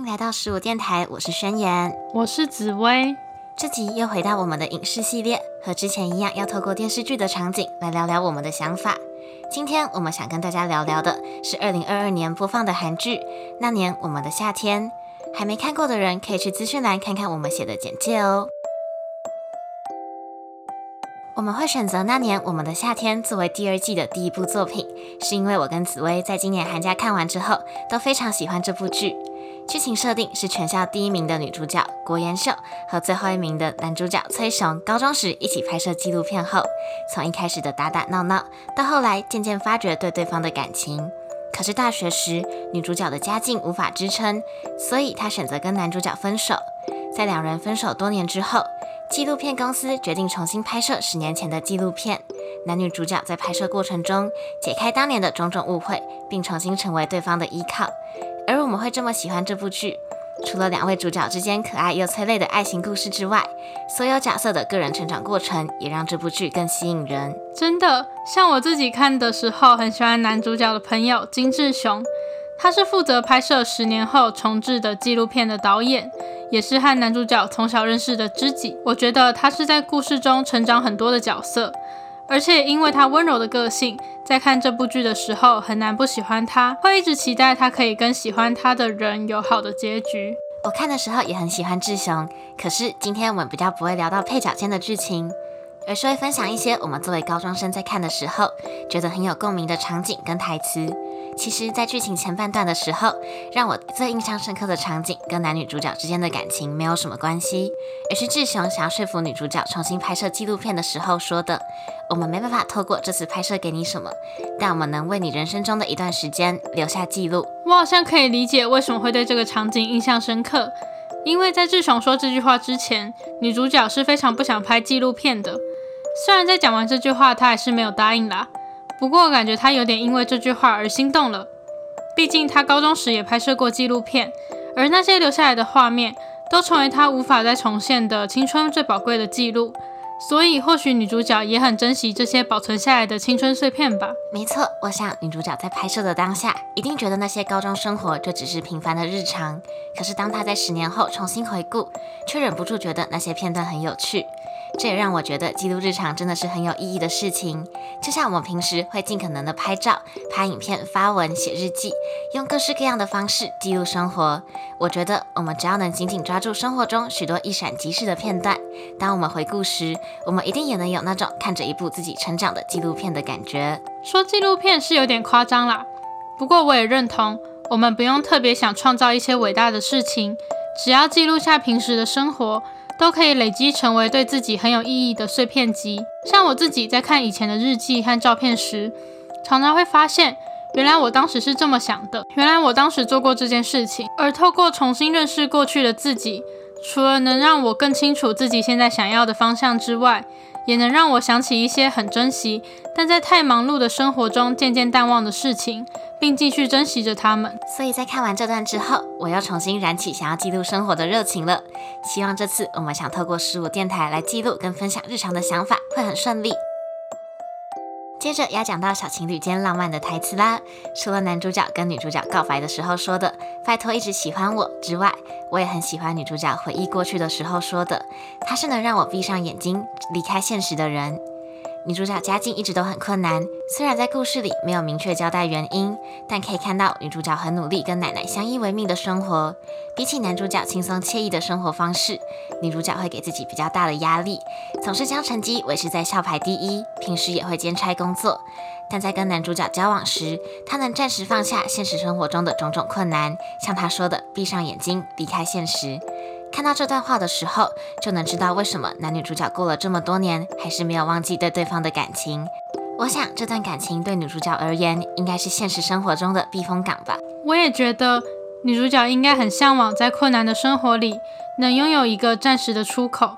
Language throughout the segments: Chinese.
迎来到十五电台，我是宣言，我是紫薇。这集又回到我们的影视系列，和之前一样，要透过电视剧的场景来聊聊我们的想法。今天我们想跟大家聊聊的是二零二二年播放的韩剧《那年我们的夏天》，还没看过的人可以去资讯栏看看我们写的简介哦。我们会选择《那年我们的夏天》作为第二季的第一部作品，是因为我跟紫薇在今年寒假看完之后都非常喜欢这部剧。剧情设定是全校第一名的女主角国延秀和最后一名的男主角崔雄高中时一起拍摄纪录片后，从一开始的打打闹闹，到后来渐渐发觉对对方的感情。可是大学时女主角的家境无法支撑，所以她选择跟男主角分手。在两人分手多年之后，纪录片公司决定重新拍摄十年前的纪录片。男女主角在拍摄过程中解开当年的种种误会，并重新成为对方的依靠。而我们会这么喜欢这部剧，除了两位主角之间可爱又催泪的爱情故事之外，所有角色的个人成长过程也让这部剧更吸引人。真的，像我自己看的时候，很喜欢男主角的朋友金志雄，他是负责拍摄十年后重制的纪录片的导演，也是和男主角从小认识的知己。我觉得他是在故事中成长很多的角色。而且因为他温柔的个性，在看这部剧的时候很难不喜欢他，会一直期待他可以跟喜欢他的人有好的结局。我看的时候也很喜欢志雄，可是今天我们比较不会聊到配角间的剧情，而是会分享一些我们作为高中生在看的时候觉得很有共鸣的场景跟台词。其实，在剧情前半段的时候，让我最印象深刻的场景跟男女主角之间的感情没有什么关系，而是志雄想要说服女主角重新拍摄纪录片的时候说的：“我们没办法透过这次拍摄给你什么，但我们能为你人生中的一段时间留下记录。”我好像可以理解为什么会对这个场景印象深刻，因为在志雄说这句话之前，女主角是非常不想拍纪录片的。虽然在讲完这句话，她还是没有答应啦。不过感觉他有点因为这句话而心动了，毕竟他高中时也拍摄过纪录片，而那些留下来的画面都成为他无法再重现的青春最宝贵的记录，所以或许女主角也很珍惜这些保存下来的青春碎片吧。没错，我想女主角在拍摄的当下一定觉得那些高中生活就只是平凡的日常，可是当她在十年后重新回顾，却忍不住觉得那些片段很有趣。这也让我觉得记录日常真的是很有意义的事情。就像我们平时会尽可能的拍照、拍影片、发文、写日记，用各式各样的方式记录生活。我觉得我们只要能紧紧抓住生活中许多一闪即逝的片段，当我们回顾时，我们一定也能有那种看着一部自己成长的纪录片的感觉。说纪录片是有点夸张啦，不过我也认同，我们不用特别想创造一些伟大的事情，只要记录下平时的生活。都可以累积成为对自己很有意义的碎片集。像我自己在看以前的日记和照片时，常常会发现，原来我当时是这么想的，原来我当时做过这件事情。而透过重新认识过去的自己，除了能让我更清楚自己现在想要的方向之外，也能让我想起一些很珍惜，但在太忙碌的生活中渐渐淡忘的事情，并继续珍惜着它们。所以在看完这段之后，我又重新燃起想要记录生活的热情了。希望这次我们想透过十五电台来记录跟分享日常的想法会很顺利。接着要讲到小情侣间浪漫的台词啦。除了男主角跟女主角告白的时候说的“拜托一直喜欢我”之外，我也很喜欢女主角回忆过去的时候说的“他是能让我闭上眼睛离开现实的人”。女主角家境一直都很困难，虽然在故事里没有明确交代原因，但可以看到女主角很努力跟奶奶相依为命的生活。比起男主角轻松惬意的生活方式，女主角会给自己比较大的压力，总是将成绩维持在校排第一，平时也会兼差工作。但在跟男主角交往时，她能暂时放下现实生活中的种种困难，像她说的，闭上眼睛离开现实。看到这段话的时候，就能知道为什么男女主角过了这么多年，还是没有忘记对对方的感情。我想这段感情对女主角而言，应该是现实生活中的避风港吧。我也觉得女主角应该很向往在困难的生活里，能拥有一个暂时的出口。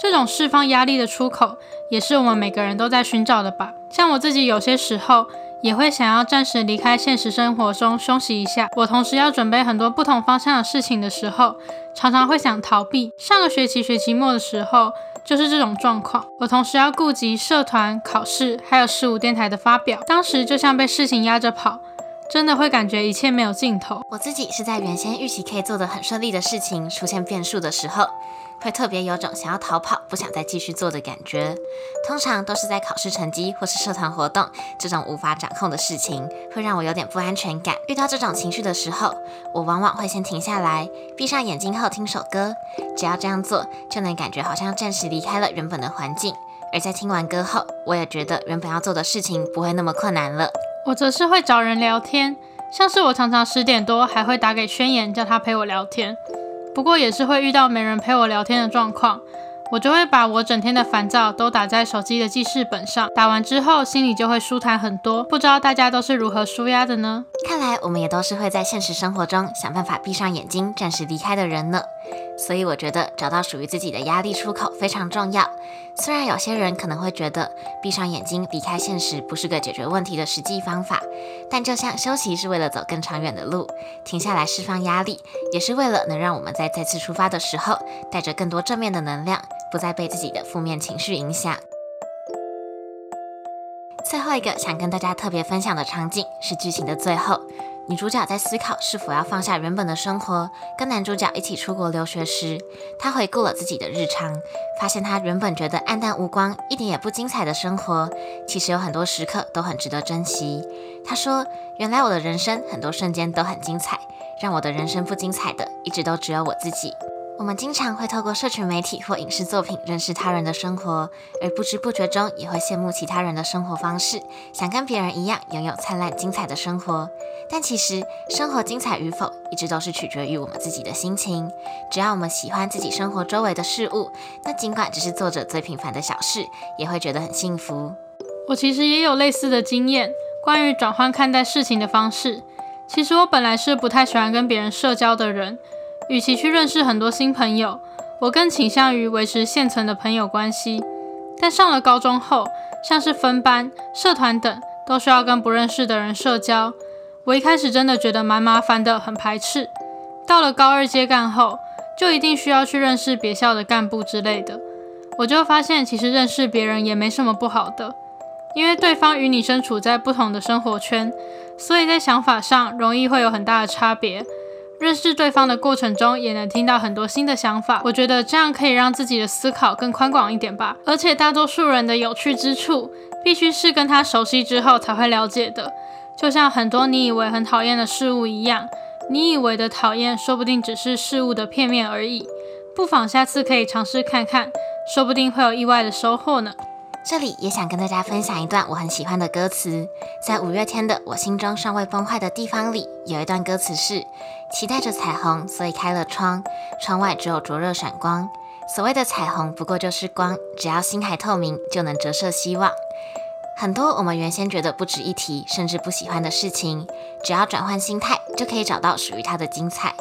这种释放压力的出口，也是我们每个人都在寻找的吧。像我自己，有些时候。也会想要暂时离开现实生活中休息一下。我同时要准备很多不同方向的事情的时候，常常会想逃避。上个学期学期末的时候就是这种状况。我同时要顾及社团、考试，还有十五电台的发表，当时就像被事情压着跑。真的会感觉一切没有尽头。我自己是在原先预期可以做得很顺利的事情出现变数的时候，会特别有种想要逃跑、不想再继续做的感觉。通常都是在考试成绩或是社团活动这种无法掌控的事情，会让我有点不安全感。遇到这种情绪的时候，我往往会先停下来，闭上眼睛后听首歌。只要这样做，就能感觉好像暂时离开了原本的环境。而在听完歌后，我也觉得原本要做的事情不会那么困难了。我则是会找人聊天，像是我常常十点多还会打给宣言，叫他陪我聊天。不过也是会遇到没人陪我聊天的状况，我就会把我整天的烦躁都打在手机的记事本上，打完之后心里就会舒坦很多。不知道大家都是如何舒压的呢？看来我们也都是会在现实生活中想办法闭上眼睛暂时离开的人呢。所以我觉得找到属于自己的压力出口非常重要。虽然有些人可能会觉得闭上眼睛离开现实不是个解决问题的实际方法，但就像休息是为了走更长远的路，停下来释放压力，也是为了能让我们在再次出发的时候带着更多正面的能量，不再被自己的负面情绪影响。最后一个想跟大家特别分享的场景是剧情的最后。女主角在思考是否要放下原本的生活，跟男主角一起出国留学时，她回顾了自己的日常，发现她原本觉得暗淡无光、一点也不精彩的生活，其实有很多时刻都很值得珍惜。她说：“原来我的人生很多瞬间都很精彩，让我的人生不精彩的，一直都只有我自己。”我们经常会透过社群媒体或影视作品认识他人的生活，而不知不觉中也会羡慕其他人的生活方式，想跟别人一样拥有灿烂精彩的生活。但其实，生活精彩与否，一直都是取决于我们自己的心情。只要我们喜欢自己生活周围的事物，那尽管只是做着最平凡的小事，也会觉得很幸福。我其实也有类似的经验，关于转换看待事情的方式。其实我本来是不太喜欢跟别人社交的人。与其去认识很多新朋友，我更倾向于维持现存的朋友关系。但上了高中后，像是分班、社团等，都需要跟不认识的人社交。我一开始真的觉得蛮麻烦的，很排斥。到了高二接干后，就一定需要去认识别校的干部之类的。我就发现，其实认识别人也没什么不好的，因为对方与你身处在不同的生活圈，所以在想法上容易会有很大的差别。认识对方的过程中，也能听到很多新的想法。我觉得这样可以让自己的思考更宽广一点吧。而且大多数人的有趣之处，必须是跟他熟悉之后才会了解的。就像很多你以为很讨厌的事物一样，你以为的讨厌，说不定只是事物的片面而已。不妨下次可以尝试看看，说不定会有意外的收获呢。这里也想跟大家分享一段我很喜欢的歌词，在五月天的《我心中尚未崩坏的地方》里，有一段歌词是：期待着彩虹，所以开了窗，窗外只有灼热闪光。所谓的彩虹不过就是光，只要心还透明，就能折射希望。很多我们原先觉得不值一提，甚至不喜欢的事情，只要转换心态，就可以找到属于它的精彩。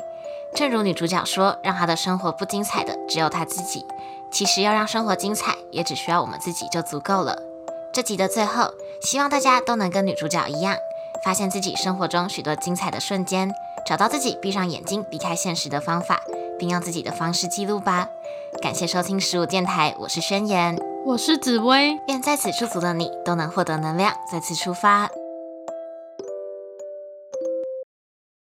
正如女主角说，让她的生活不精彩的只有她自己。其实要让生活精彩，也只需要我们自己就足够了。这集的最后，希望大家都能跟女主角一样，发现自己生活中许多精彩的瞬间，找到自己闭上眼睛离开现实的方法，并用自己的方式记录吧。感谢收听十五电台，我是宣言，我是紫薇，愿在此驻足的你都能获得能量，再次出发。